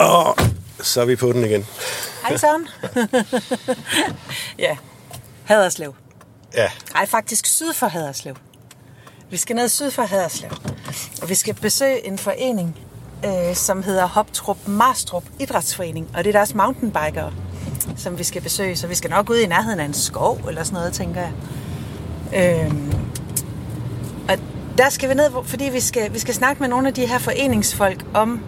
Og så er vi på den igen. Hej Søren. ja, Haderslev. Ja, Nej, faktisk syd for Haderslev. Vi skal ned syd for Haderslev. Og vi skal besøge en forening, øh, som hedder Hoptrup Marstrup Idrætsforening. Og det er deres mountainbikere, som vi skal besøge. Så vi skal nok ud i nærheden af en skov eller sådan noget, tænker jeg. Øhm, og der skal vi ned, fordi vi skal, vi skal snakke med nogle af de her foreningsfolk om,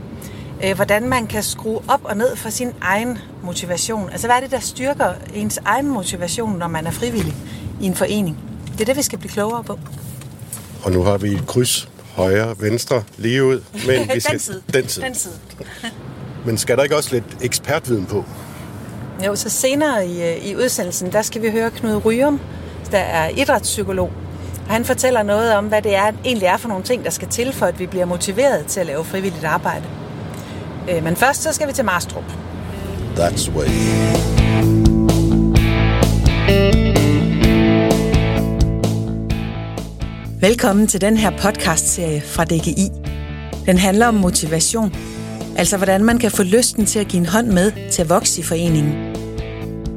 øh, hvordan man kan skrue op og ned for sin egen motivation. Altså, hvad er det, der styrker ens egen motivation, når man er frivillig i en forening? Det er det, vi skal blive klogere på. og nu har vi et kryds. Højre, venstre, lige ud. Men vi skal, Den side. Den side. Den side. Men skal der ikke også lidt ekspertviden på? Jo, så senere i, øh, i udsendelsen, der skal vi høre Knud Ryum, der er idrætspsykolog. Og han fortæller noget om, hvad det er, egentlig er for nogle ting, der skal til, for at vi bliver motiveret til at lave frivilligt arbejde. Øh, Men først så skal vi til Marstrup. That's way. Velkommen til den her podcastserie fra DGI. Den handler om motivation, altså hvordan man kan få lysten til at give en hånd med til at vokse i foreningen.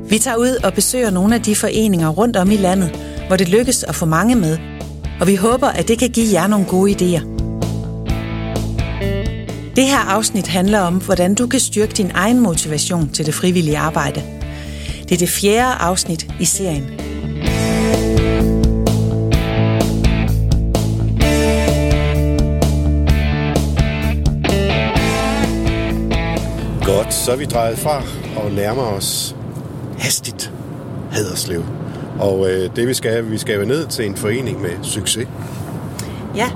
Vi tager ud og besøger nogle af de foreninger rundt om i landet, hvor det lykkes at få mange med, og vi håber, at det kan give jer nogle gode idéer. Det her afsnit handler om, hvordan du kan styrke din egen motivation til det frivillige arbejde. Det er det fjerde afsnit i serien. Godt, så er vi drejet fra og nærmer os hastigt Haderslev. Og øh, det vi skal, vi skal jo ned til en forening med succes. Ja,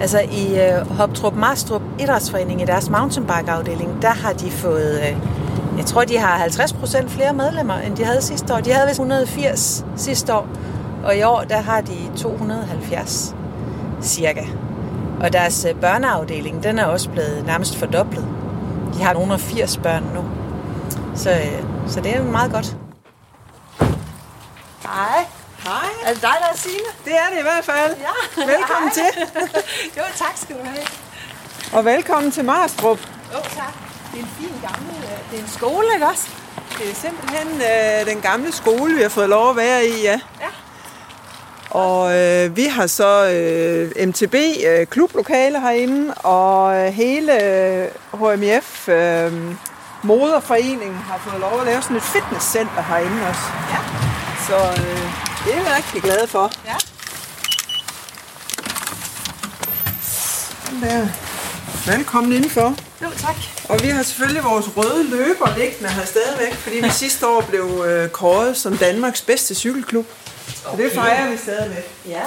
altså i øh, Hoptrup Marstrup Idrætsforening i deres mountainbike-afdeling, der har de fået, øh, jeg tror de har 50% flere medlemmer, end de havde sidste år. De havde vist 180 sidste år, og i år der har de 270 cirka. Og deres øh, børneafdeling, den er også blevet nærmest fordoblet. De har nogle af 80 børn nu. Så, øh, så det er meget godt. Hej. Er det dig, der er Signe? det er det i hvert fald. Ja. Velkommen Hej. til. jo, tak skal du have. Og velkommen til Marstrup. Jo, tak. Det er en fin gammel... øh, Det er en skole, ikke også? Det er simpelthen øh, den gamle skole, vi har fået lov at være i, ja. Ja. Og øh, vi har så øh, MTB øh, klublokale herinde, og øh, hele øh, HMF øh, moderforeningen har fået lov at lave sådan et fitnesscenter herinde også. Ja. Så øh, det er vi rigtig glade for. Ja. Sådan der. Velkommen indenfor. Jo, tak. Og vi har selvfølgelig vores røde løber liggende her stadigvæk, fordi vi sidste år blev øh, kåret som Danmarks bedste cykelklub. Og det fejrer vi stadigvæk. Ja.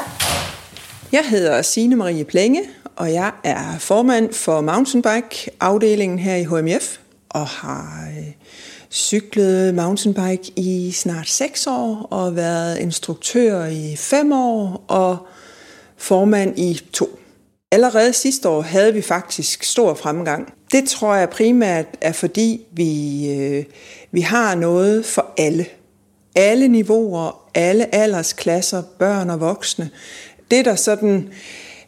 Jeg hedder Signe Marie Plenge, og jeg er formand for mountainbike-afdelingen her i HMF, og har øh, cyklet mountainbike i snart 6 år, og været instruktør i 5 år, og formand i 2. Allerede sidste år havde vi faktisk stor fremgang. Det tror jeg primært er fordi, vi, øh, vi har noget for alle. Alle niveauer, alle aldersklasser, børn og voksne. Det, der sådan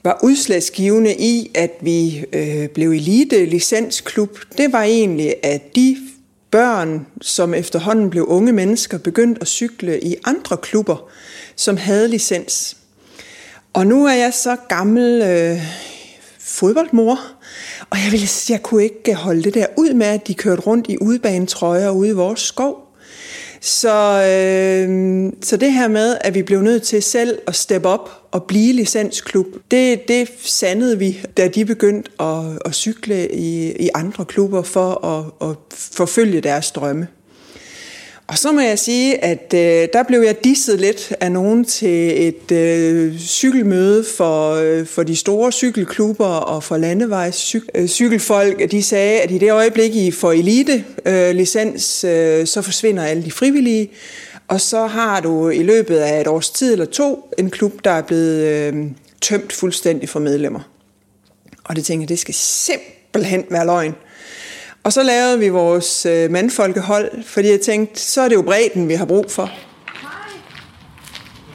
var udslagsgivende i, at vi øh, blev elite licensklub, det var egentlig, at de børn, som efterhånden blev unge mennesker, begyndte at cykle i andre klubber, som havde licens. Og nu er jeg så gammel øh, fodboldmor, og jeg, ville, jeg kunne ikke holde det der ud med, at de kørte rundt i udebanetrøjer ude i vores skov. Så, øh, så det her med, at vi blev nødt til selv at steppe op og blive licensklub, det, det sandede vi, da de begyndte at, at cykle i, i andre klubber for at, at forfølge deres drømme. Og så må jeg sige, at øh, der blev jeg disset lidt af nogen til et øh, cykelmøde for, øh, for de store cykelklubber og for landevejscykelfolk. øh. De sagde, at i det øjeblik, I får elite øh, licens, øh, så forsvinder alle de frivillige. Og så har du i løbet af et års tid eller to en klub, der er blevet øh, tømt fuldstændig for medlemmer. Og det tænker jeg, det skal simpelthen være løgn. Og så lavede vi vores øh, mandfolkehold, fordi jeg tænkte, så er det jo bredden, vi har brug for. Du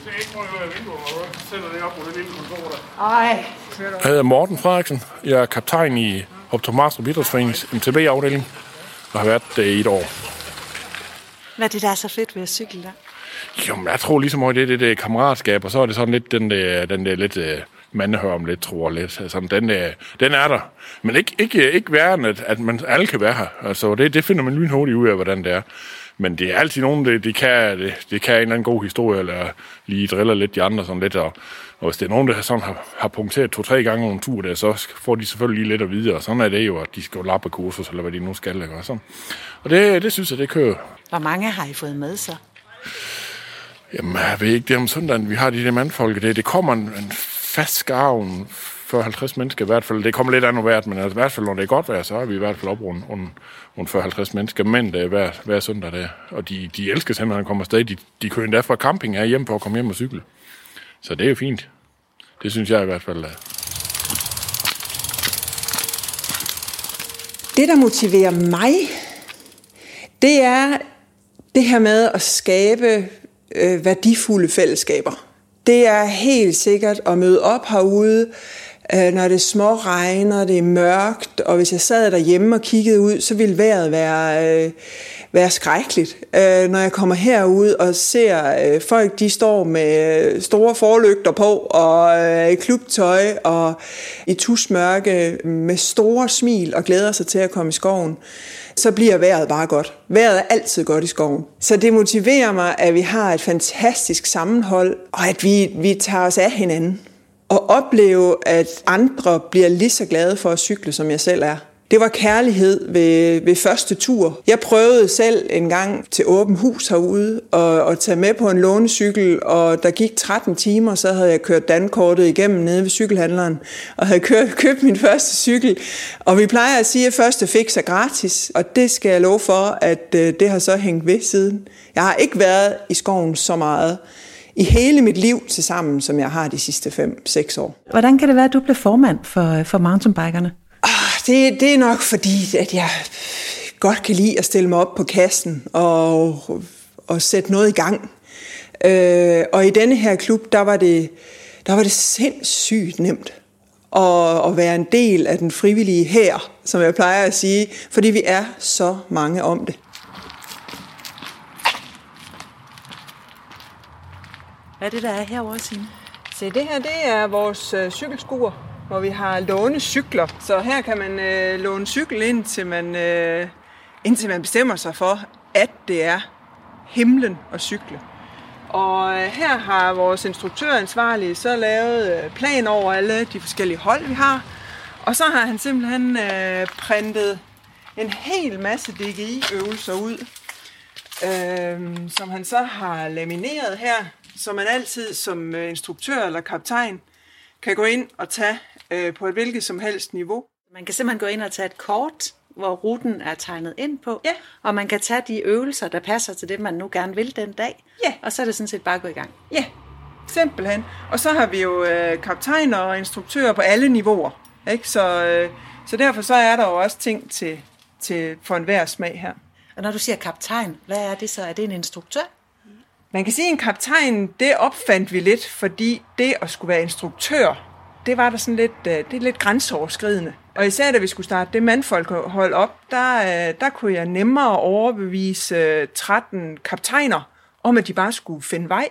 ser ikke noget ud af vinduet, hvor du sætter det op på det lille kontor der. Ej. Jeg hedder Morten Frederiksen. Jeg er kaptajn i Optomarstrup Idrætsforeningens MTB-afdeling. og har været det i et år. Hvad er det, der er så fedt ved at cykle der? Jo, men jeg tror ligesom, at det er det, det kammeratskab, og så er det sådan lidt den der, den der lidt uh, mandehørm lidt, tror lidt. Altså, den, der, den er der. Men ikke, ikke, ikke værre at, at man alle kan være her. Altså, det, det finder man lynhurtigt ud af, hvordan det er. Men det er altid nogen, det, det, kan, det, det kan en eller anden god historie, eller lige driller lidt de andre sådan lidt. Og, og hvis det er nogen, der sådan har, har punkteret to-tre gange en tur, der, så får de selvfølgelig lige lidt at vide. Og sådan er det jo, at de skal jo lappe kursus, eller hvad de nu skal. Og, sådan. og det, det synes jeg, det kører. Hvor mange har I fået med så? Jamen, jeg ved ikke, det er om søndagen, vi har de der mandfolk. Det, det kommer en, en fast skarven for 50 mennesker i hvert fald. Det kommer lidt an hvert, men altså, i hvert fald, når det er godt vejr, så er vi i hvert fald op rundt, rundt, rundt 50 mennesker. Men det er hver, hver søndag der. Og de, de elsker simpelthen at komme afsted. De, de kører endda fra camping af hjem for at komme hjem og cykle. Så det er jo fint. Det synes jeg i hvert fald. Er. Det, der motiverer mig, det er det her med at skabe øh, værdifulde fællesskaber. Det er helt sikkert at møde op herude, øh, når det små regner, det er mørkt, og hvis jeg sad derhjemme og kiggede ud, så ville vejret være, øh, være skrækkeligt. Øh, når jeg kommer herud og ser øh, folk, de står med øh, store forlygter på, og øh, klubtøj, og i tusmørke med store smil og glæder sig til at komme i skoven, så bliver vejret bare godt. Vejret er altid godt i skoven. Så det motiverer mig, at vi har et fantastisk sammenhold, og at vi, vi tager os af hinanden. Og opleve, at andre bliver lige så glade for at cykle, som jeg selv er. Det var kærlighed ved, ved første tur. Jeg prøvede selv en gang til åben hus herude og, at tage med på en lånecykel, og der gik 13 timer, så havde jeg kørt dankortet igennem nede ved cykelhandleren, og havde kørt, købt min første cykel. Og vi plejer at sige, at første fix er gratis, og det skal jeg love for, at øh, det har så hængt ved siden. Jeg har ikke været i skoven så meget i hele mit liv til sammen, som jeg har de sidste 5-6 år. Hvordan kan det være, at du blev formand for, for mountainbikerne? Det, det er nok fordi, at jeg godt kan lide at stille mig op på kassen og, og sætte noget i gang. Øh, og i denne her klub, der var det, der var det sindssygt nemt at, at være en del af den frivillige her, som jeg plejer at sige, fordi vi er så mange om det. Hvad er det, der er herovre, Signe? Se, det her det er vores øh, cykelskur hvor vi har låne cykler. Så her kan man øh, låne cykel ind, til man, øh, indtil man bestemmer sig for, at det er himlen at cykle. Og øh, her har vores instruktøransvarlige så lavet øh, plan over alle de forskellige hold, vi har. Og så har han simpelthen øh, printet en hel masse DGI-øvelser ud, øh, som han så har lamineret her, så man altid som øh, instruktør eller kaptajn kan gå ind og tage øh, på et hvilket som helst niveau. Man kan simpelthen gå ind og tage et kort, hvor ruten er tegnet ind på, ja. og man kan tage de øvelser, der passer til det, man nu gerne vil den dag, ja. og så er det sådan set bare at gå i gang. Ja, simpelthen. Og så har vi jo øh, kaptajner og instruktører på alle niveauer, ikke? Så, øh, så derfor så er der jo også ting til, til for enhver smag her. Og når du siger kaptajn, hvad er det så? Er det en instruktør? Man kan sige, at en kaptajn, det opfandt vi lidt, fordi det at skulle være instruktør, det var der sådan lidt, øh, det er lidt grænseoverskridende. Og især da vi skulle starte det mandfolk hold op, der, øh, der kunne jeg nemmere overbevise øh, 13 kaptajner om, at de bare skulle finde vej,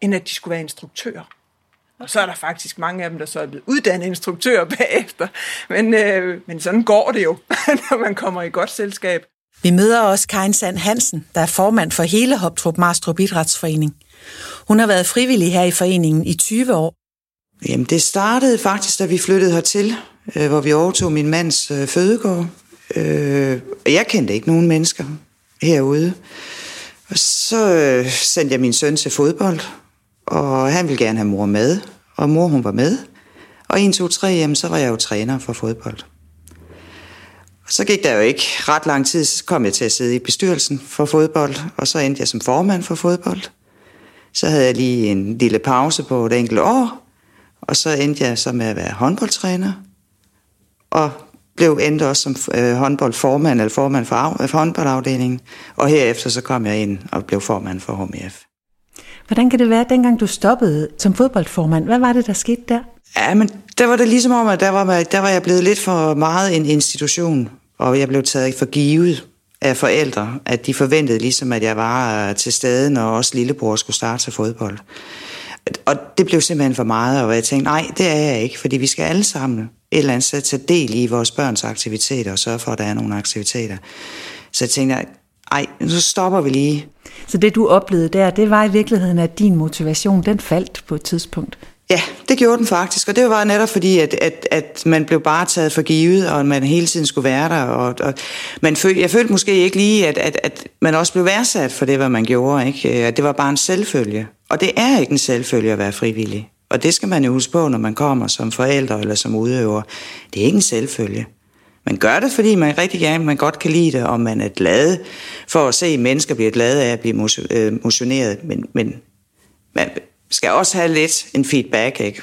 end at de skulle være instruktører. Og så er der faktisk mange af dem, der så er blevet uddannet instruktører bagefter. Men, øh, men sådan går det jo, når man kommer i godt selskab. Vi møder også Karin Sand Hansen, der er formand for hele Hoptrup Marstrup Idrætsforening. Hun har været frivillig her i foreningen i 20 år. Jamen, det startede faktisk, da vi flyttede hertil, øh, hvor vi overtog min mands øh, fødegård. Øh, jeg kendte ikke nogen mennesker herude. Og så øh, sendte jeg min søn til fodbold, og han ville gerne have mor med, og mor hun var med. Og 1, 2, 3, jamen, så var jeg jo træner for fodbold. Og så gik der jo ikke ret lang tid, så kom jeg til at sidde i bestyrelsen for fodbold, og så endte jeg som formand for fodbold. Så havde jeg lige en lille pause på et enkelt år, og så endte jeg så med at være håndboldtræner, og blev endte også som øh, håndboldformand, eller formand for, af, for håndboldafdelingen, og herefter så kom jeg ind og blev formand for HMF. Hvordan kan det være, at dengang du stoppede som fodboldformand, hvad var det, der skete der? Ja, men der var det ligesom om, at der var, der var jeg blevet lidt for meget en institution, og jeg blev taget for givet. af forældre, at de forventede ligesom, at jeg var til stede, når også lillebror skulle starte til fodbold. Og det blev simpelthen for meget, og jeg tænkte, nej, det er jeg ikke, fordi vi skal alle sammen et eller andet sted tage del i vores børns aktiviteter og sørge for, at der er nogle aktiviteter. Så jeg tænkte, ej, så stopper vi lige. Så det du oplevede der, det var i virkeligheden, at din motivation, den faldt på et tidspunkt? Ja, det gjorde den faktisk, og det var netop fordi, at, at, at man blev bare taget for givet, og man hele tiden skulle være der. Og, og man føl, jeg følte måske ikke lige, at, at, at man også blev værdsat for det, hvad man gjorde. Ikke? At det var bare en selvfølge. Og det er ikke en selvfølge at være frivillig. Og det skal man jo huske på, når man kommer som forælder eller som udøver. Det er ikke en selvfølge. Man gør det, fordi man rigtig gerne, man godt kan lide det, og man er glad for at se, mennesker bliver glade af at blive øh, motioneret. Men, men man skal også have lidt en feedback, ikke?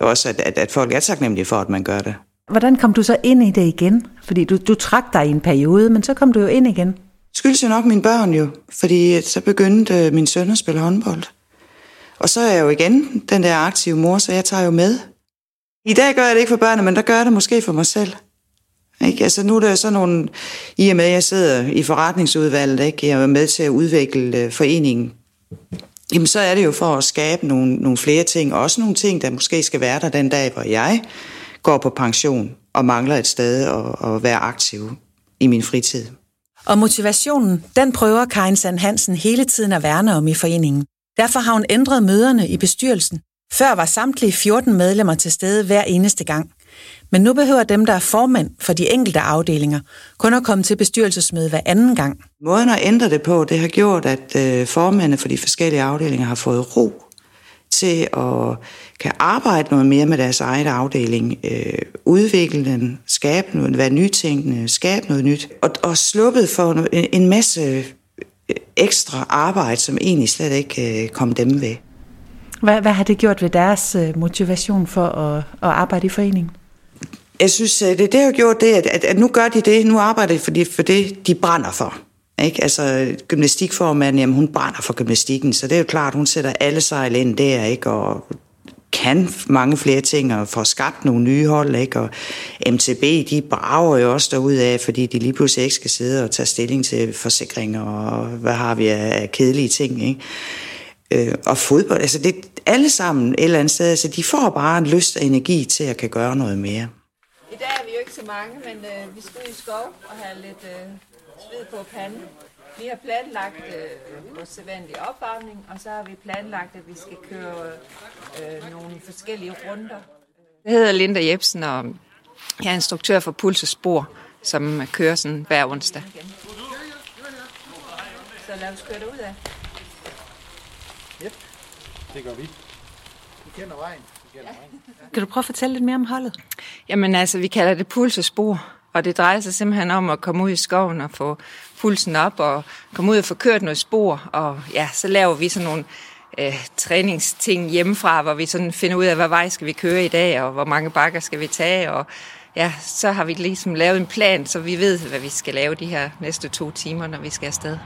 Også at, at, at folk er taknemmelige for, at man gør det. Hvordan kom du så ind i det igen? Fordi du, du trak dig i en periode, men så kom du jo ind igen. Skyldes jo nok mine børn jo, fordi så begyndte min søn at spille håndbold. Og så er jeg jo igen den der aktive mor, så jeg tager jo med. I dag gør jeg det ikke for børnene, men der gør jeg det måske for mig selv. Ikke? Altså nu er der sådan nogle, i og med at jeg sidder i forretningsudvalget, ikke? jeg er med til at udvikle øh, foreningen, jamen så er det jo for at skabe nogle, nogle flere ting, også nogle ting, der måske skal være der den dag, hvor jeg går på pension og mangler et sted at, at være aktiv i min fritid. Og motivationen, den prøver Karin Sand Hansen hele tiden at værne om i foreningen. Derfor har hun ændret møderne i bestyrelsen. Før var samtlige 14 medlemmer til stede hver eneste gang. Men nu behøver dem, der er formænd for de enkelte afdelinger, kun at komme til bestyrelsesmøde hver anden gang. Måden at ændre det på, det har gjort, at øh, formændene for de forskellige afdelinger har fået ro til at kan arbejde noget mere med deres egen afdeling, øh, udvikle den, skabe noget, være nytænkende, skabe noget nyt, og, og sluppet for en masse ekstra arbejde, som egentlig slet ikke øh, kom dem ved. Hvad, hvad har det gjort ved deres øh, motivation for at, at arbejde i foreningen? Jeg synes, øh, det, det har gjort det, at, at, at nu gør de det, nu arbejder de for det, for det de brænder for. Ikke? Altså, gymnastikformanden, jamen, hun brænder for gymnastikken, så det er jo klart, hun sætter alle sejl ind der, ikke? og kan mange flere ting og får skabt nogle nye hold. Ikke? Og MTB, de brager jo også derud af, fordi de lige pludselig ikke skal sidde og tage stilling til forsikringer og hvad har vi af kedelige ting. Ikke? Øh, og fodbold, altså det alle sammen et eller andet sted, altså de får bare en lyst og energi til at kan gøre noget mere. I dag er vi jo ikke så mange, men øh, vi skal ud i skov og have lidt øh, sved på panden. Vi har planlagt øh, vores sædvanlige opvarmning, og så har vi planlagt, at vi skal køre øh, nogle forskellige runder. Jeg hedder Linda Jebsen, og jeg er instruktør for Puls og Spor, som kører sådan hver onsdag. Så lad os køre det ud af. Yep, det gør vi. Vi kender vejen. Vi kender vejen. Kan du prøve at fortælle lidt mere om holdet? Jamen altså, vi kalder det puls og spor, og det drejer sig simpelthen om at komme ud i skoven og få pulsen op og komme ud og få kørt noget spor, og ja, så laver vi sådan nogle øh, træningsting hjemmefra, hvor vi sådan finder ud af, hvad vej skal vi køre i dag, og hvor mange bakker skal vi tage, og ja, så har vi ligesom lavet en plan, så vi ved, hvad vi skal lave de her næste to timer, når vi skal afsted.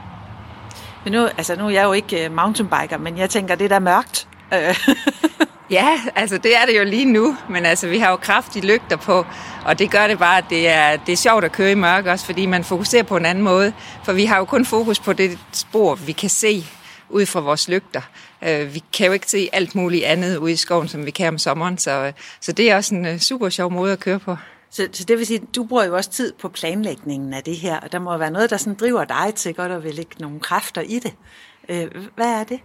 Men nu, altså nu er jeg jo ikke øh, mountainbiker, men jeg tænker, det er da mørkt. Øh. ja, altså det er det jo lige nu, men altså vi har jo kraftige lygter på, og det gør det bare, at det er, det er sjovt at køre i mørke også, fordi man fokuserer på en anden måde, for vi har jo kun fokus på det spor, vi kan se ud fra vores lygter. Øh, vi kan jo ikke se alt muligt andet ude i skoven, som vi kan om sommeren, så, så det er også en øh, super sjov måde at køre på. Så, så det vil sige, du bruger jo også tid på planlægningen af det her, og der må være noget, der sådan driver dig til godt at vil lægge nogle kræfter i det. Øh, hvad er det?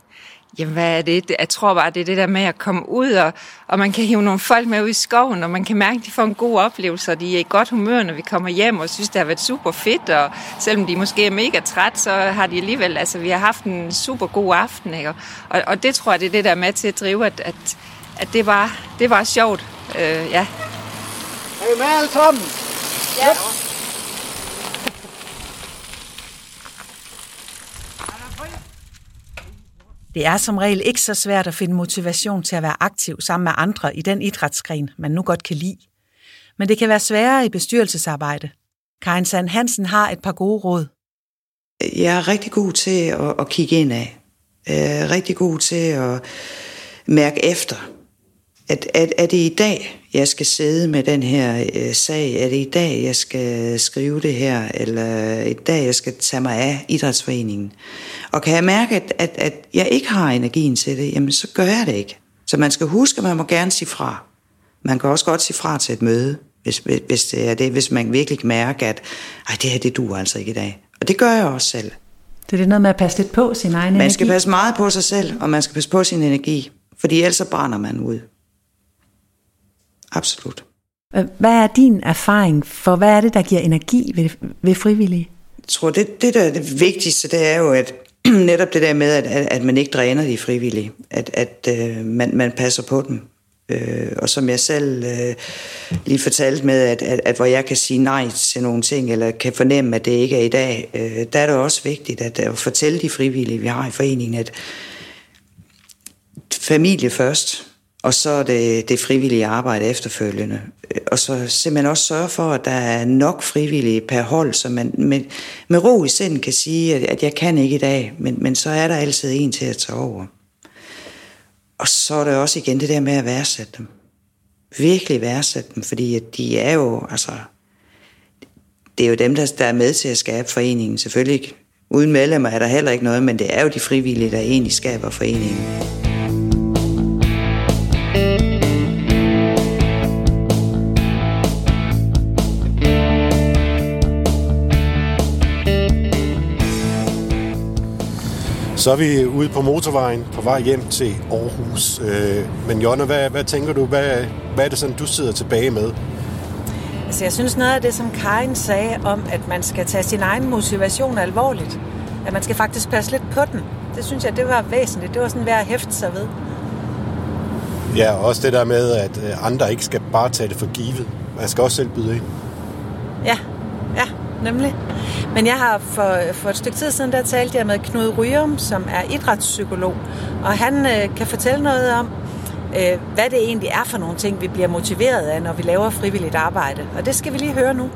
Jamen, hvad er det? Jeg tror bare, det er det der med at komme ud, og, og man kan hive nogle folk med ud i skoven, og man kan mærke, at de får en god oplevelse, og de er i godt humør, når vi kommer hjem, og synes, det har været super fedt, og selvom de måske er mega træt, så har de alligevel, altså vi har haft en super god aften, ikke? Og, og det tror jeg, det er det der med til at drive, at, at, at det, var, det var sjovt, øh, ja. Er I med alle sammen? Ja. Det er som regel ikke så svært at finde motivation til at være aktiv sammen med andre i den idrætsgren, man nu godt kan lide. Men det kan være sværere i bestyrelsesarbejde. Karin Sand Hansen har et par gode råd. Jeg er rigtig god til at, at kigge ind af. Øh, Jeg er rigtig god til at mærke efter at, at er det i dag, jeg skal sidde med den her øh, sag? Er det i dag, jeg skal skrive det her? Eller i dag, jeg skal tage mig af idrætsforeningen? Og kan jeg mærke, at, at, at jeg ikke har energien til det, jamen så gør jeg det ikke. Så man skal huske, at man må gerne sige fra. Man kan også godt sige fra til et møde, hvis, hvis det er det, hvis man virkelig kan mærke, at Ej, det her, det duer altså ikke i dag. Og det gør jeg også selv. Det er det noget med at passe lidt på sin egen Man energi. skal passe meget på sig selv, og man skal passe på sin energi. Fordi ellers så brænder man ud. Absolut. Hvad er din erfaring for, hvad er det, der giver energi ved, ved frivillige? Jeg tror, det, det der er det vigtigste, det er jo, at netop det der med, at, at, at man ikke dræner de frivillige. At, at øh, man, man passer på dem. Øh, og som jeg selv øh, lige fortalte med, at, at, at hvor jeg kan sige nej til nogle ting, eller kan fornemme, at det ikke er i dag, øh, der er det også vigtigt at, at fortælle de frivillige, vi har i foreningen, at familie først, og så er det, det frivillige arbejde efterfølgende. Og så simpelthen også sørge for, at der er nok frivillige per hold, så man med, med ro i sind kan sige, at, at jeg kan ikke i dag, men, men så er der altid en til at tage over. Og så er der også igen det der med at værdsætte dem. Virkelig værdsætte dem, fordi at de er jo, altså, det er jo dem, der, der er med til at skabe foreningen. Selvfølgelig ikke. Uden medlemmer er der heller ikke noget, men det er jo de frivillige, der egentlig skaber foreningen. Så er vi ude på motorvejen på vej hjem til Aarhus. Øh, Men Jonna, hvad, hvad tænker du? Hvad, hvad er det sådan, du sidder tilbage med? Altså, jeg synes noget af det, som Karin sagde om, at man skal tage sin egen motivation alvorligt. At man skal faktisk passe lidt på den. Det synes jeg, det var væsentligt. Det var sådan værd at hæfte sig ved. Ja, og også det der med, at øh, andre ikke skal bare tage det for givet. Man skal også selv byde ind. Ja, ja, nemlig. Men jeg har for, for et stykke tid siden, der talte jeg med Knud Ryum, som er idrætspsykolog. Og han øh, kan fortælle noget om, øh, hvad det egentlig er for nogle ting, vi bliver motiveret af, når vi laver frivilligt arbejde. Og det skal vi lige høre nu.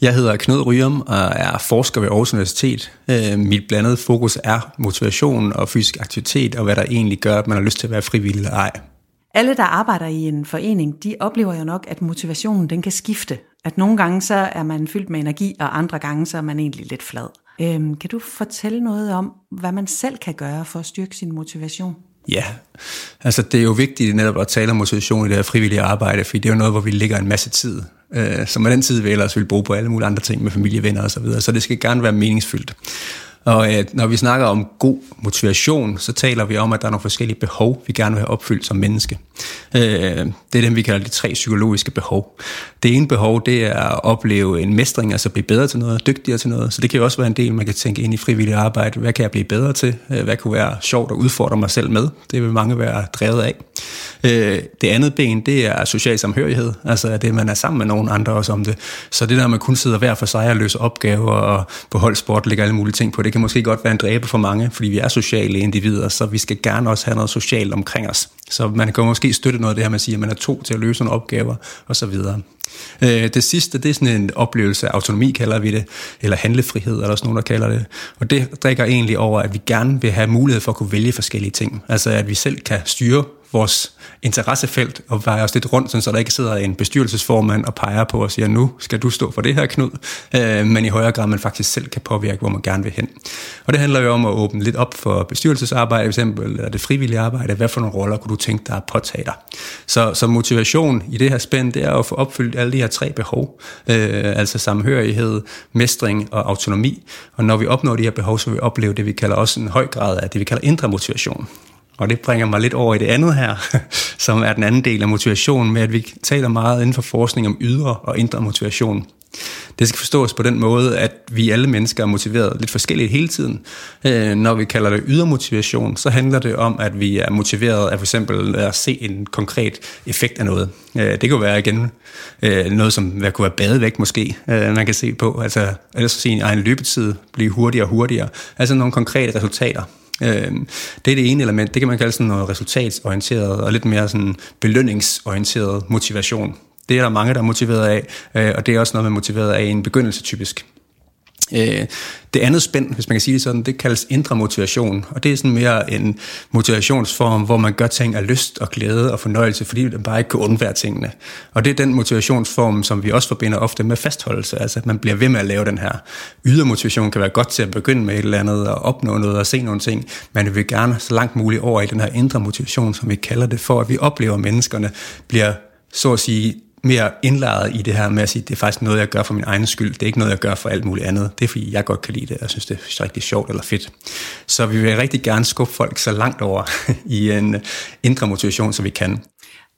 Jeg hedder Knud Ryum og er forsker ved Aarhus Universitet. Øh, Mit blandede fokus er motivation og fysisk aktivitet, og hvad der egentlig gør, at man har lyst til at være frivillig eller ej. Alle, der arbejder i en forening, de oplever jo nok, at motivationen den kan skifte. At nogle gange så er man fyldt med energi, og andre gange så er man egentlig lidt flad. Øhm, kan du fortælle noget om, hvad man selv kan gøre for at styrke sin motivation? Ja, altså det er jo vigtigt netop at tale om motivation i det her frivillige arbejde, fordi det er jo noget, hvor vi ligger en masse tid, øh, som med den tid vi ellers vil bruge på alle mulige andre ting med familie, venner og så videre. Så det skal gerne være meningsfyldt. Og øh, når vi snakker om god motivation, så taler vi om, at der er nogle forskellige behov, vi gerne vil have opfyldt som menneske. Øh, det er dem, vi kalder de tre psykologiske behov. Det ene behov, det er at opleve en mestring, altså blive bedre til noget, dygtigere til noget. Så det kan jo også være en del, man kan tænke ind i frivillig arbejde. Hvad kan jeg blive bedre til? Øh, hvad kunne være sjovt at udfordre mig selv med? Det vil mange være drevet af. Øh, Det andet ben, det er social samhørighed. Altså at det, man er sammen med nogen andre også om det. Så det der, man kun sidder hver for sig og løser opgaver og på holdsport lægger alle mulige ting på, det kan måske godt være en dræbe for mange, fordi vi er sociale individer, så vi skal gerne også have noget socialt omkring os. Så man kan måske støtte noget af det her, man siger, at man er to til at løse nogle opgaver, og så videre. Øh, det sidste, det er sådan en oplevelse af autonomi, kalder vi det, eller handlefrihed, eller sådan nogen, der kalder det. Og det drikker egentlig over, at vi gerne vil have mulighed for at kunne vælge forskellige ting. Altså at vi selv kan styre vores interessefelt og veje os lidt rundt, sådan, så der ikke sidder en bestyrelsesformand og peger på og siger, nu skal du stå for det her, Knud, øh, men i højere grad man faktisk selv kan påvirke, hvor man gerne vil hen. Og det handler jo om at åbne lidt op for bestyrelsesarbejde, for eksempel, eller det frivillige arbejde. Hvad for nogle roller kunne du tænke dig at påtage dig? Så, så motivation i det her spænd, det er at få opfyldt alle de her tre behov, øh, altså samhørighed, mestring og autonomi. Og når vi opnår de her behov, så vil vi opleve det, vi kalder også en høj grad af det, vi kalder indre motivation. Og det bringer mig lidt over i det andet her, som er den anden del af motivationen, med at vi taler meget inden for forskning om ydre og indre motivation. Det skal forstås på den måde, at vi alle mennesker er motiveret lidt forskelligt hele tiden. Øh, når vi kalder det ydre motivation, så handler det om, at vi er motiveret af for eksempel at se en konkret effekt af noget. Øh, det kunne være igen øh, noget, som hvad kunne være badevægt måske, man kan se på. Altså ellers se en egen løbetid blive hurtigere og hurtigere. Altså nogle konkrete resultater. Øh, Det er det ene element. Det kan man kalde sådan noget resultatsorienteret og lidt mere sådan belønningsorienteret motivation. Det er der mange, der er motiveret af, øh, og det er også noget, man er motiveret af i en begyndelse typisk. Øh, det andet spænd, hvis man kan sige det sådan, det kaldes indre motivation, og det er sådan mere en motivationsform, hvor man gør ting af lyst og glæde og fornøjelse, fordi man bare ikke kan undvære tingene. Og det er den motivationsform, som vi også forbinder ofte med fastholdelse, altså at man bliver ved med at lave den her. Ydre motivation kan være godt til at begynde med et eller andet og opnå noget og se nogle ting, men vi vil gerne så langt muligt over i den her indre motivation, som vi kalder det, for at vi oplever, at menneskerne bliver så at sige mere indlejret i det her med at sige, det er faktisk noget, jeg gør for min egen skyld. Det er ikke noget, jeg gør for alt muligt andet. Det er, fordi jeg godt kan lide det, og synes, det er rigtig sjovt eller fedt. Så vi vil rigtig gerne skubbe folk så langt over i en indre motivation, som vi kan.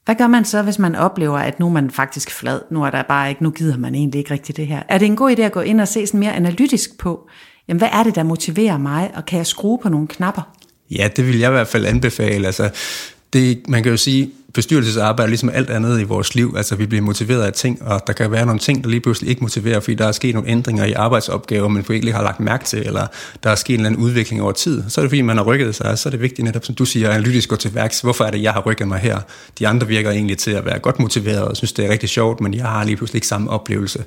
Hvad gør man så, hvis man oplever, at nu er man faktisk flad? Nu er der bare ikke, nu gider man egentlig ikke rigtig det her. Er det en god idé at gå ind og se sådan mere analytisk på, jamen hvad er det, der motiverer mig, og kan jeg skrue på nogle knapper? Ja, det vil jeg i hvert fald anbefale. Altså, det, man kan jo sige, bestyrelsesarbejde ligesom alt andet i vores liv. Altså, vi bliver motiveret af ting, og der kan være nogle ting, der lige pludselig ikke motiverer, fordi der er sket nogle ændringer i arbejdsopgaver, man ikke har lagt mærke til, eller der er sket en eller anden udvikling over tid. Så er det fordi, man har rykket sig, så er det vigtigt netop, som du siger, analytisk gå til værks. Hvorfor er det, jeg har rykket mig her? De andre virker egentlig til at være godt motiveret og synes, det er rigtig sjovt, men jeg har lige pludselig ikke samme oplevelse.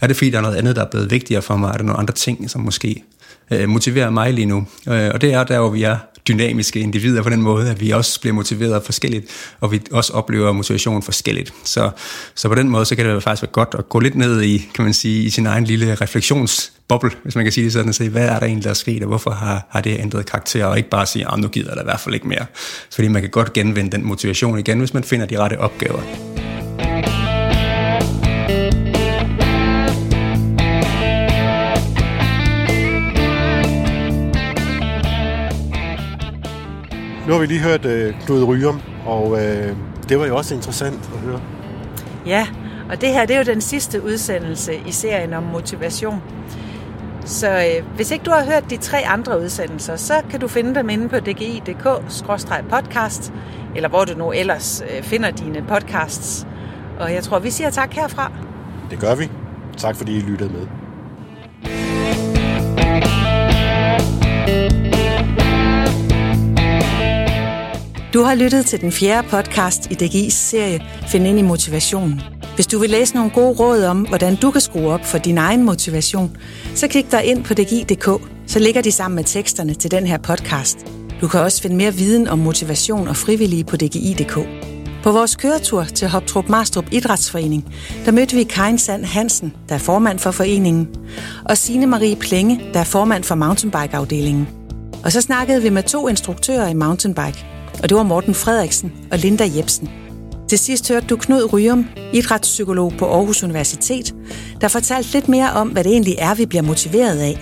Er det fordi, der er noget andet, der er blevet vigtigere for mig? Er der nogle andre ting, som måske øh, motiverer mig lige nu? Øh, og det er der, hvor vi er dynamiske individer på den måde, at vi også bliver motiveret forskelligt, og vi også oplever motivation forskelligt. Så, så på den måde, så kan det faktisk være godt at gå lidt ned i, kan man sige, i sin egen lille refleksionsboble, hvis man kan sige det sådan, og se, hvad er der egentlig, der er sket, og hvorfor har, har det ændret karakter, og ikke bare sige, at nu gider jeg i hvert fald ikke mere. Fordi man kan godt genvende den motivation igen, hvis man finder de rette opgaver. Nu har vi lige hørt øh, Knud Ryum, og øh, det var jo også interessant at høre. Ja, og det her det er jo den sidste udsendelse i serien om motivation. Så øh, hvis ikke du har hørt de tre andre udsendelser, så kan du finde dem inde på dgi.dk-podcast, eller hvor du nu ellers øh, finder dine podcasts. Og jeg tror, vi siger tak herfra. Det gør vi. Tak fordi I lyttede med. Du har lyttet til den fjerde podcast i DGI's serie Find ind i motivationen. Hvis du vil læse nogle gode råd om, hvordan du kan skrue op for din egen motivation, så klik dig ind på DGI.dk, så ligger de sammen med teksterne til den her podcast. Du kan også finde mere viden om motivation og frivillige på DGI.dk. På vores køretur til Hoptrup Marstrup Idrætsforening, der mødte vi Karin Sand Hansen, der er formand for foreningen, og Signe Marie Plenge, der er formand for mountainbike-afdelingen. Og så snakkede vi med to instruktører i mountainbike, og det var Morten Frederiksen og Linda Jebsen. Til sidst hørte du Knud Ryum, idrætspsykolog på Aarhus Universitet, der fortalte lidt mere om, hvad det egentlig er, vi bliver motiveret af.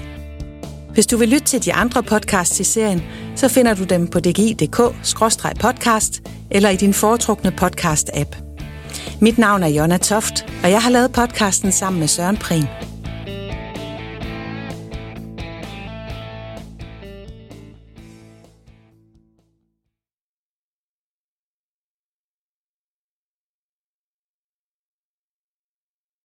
Hvis du vil lytte til de andre podcasts i serien, så finder du dem på dgi.dk-podcast eller i din foretrukne podcast-app. Mit navn er Jonna Toft, og jeg har lavet podcasten sammen med Søren Prehn.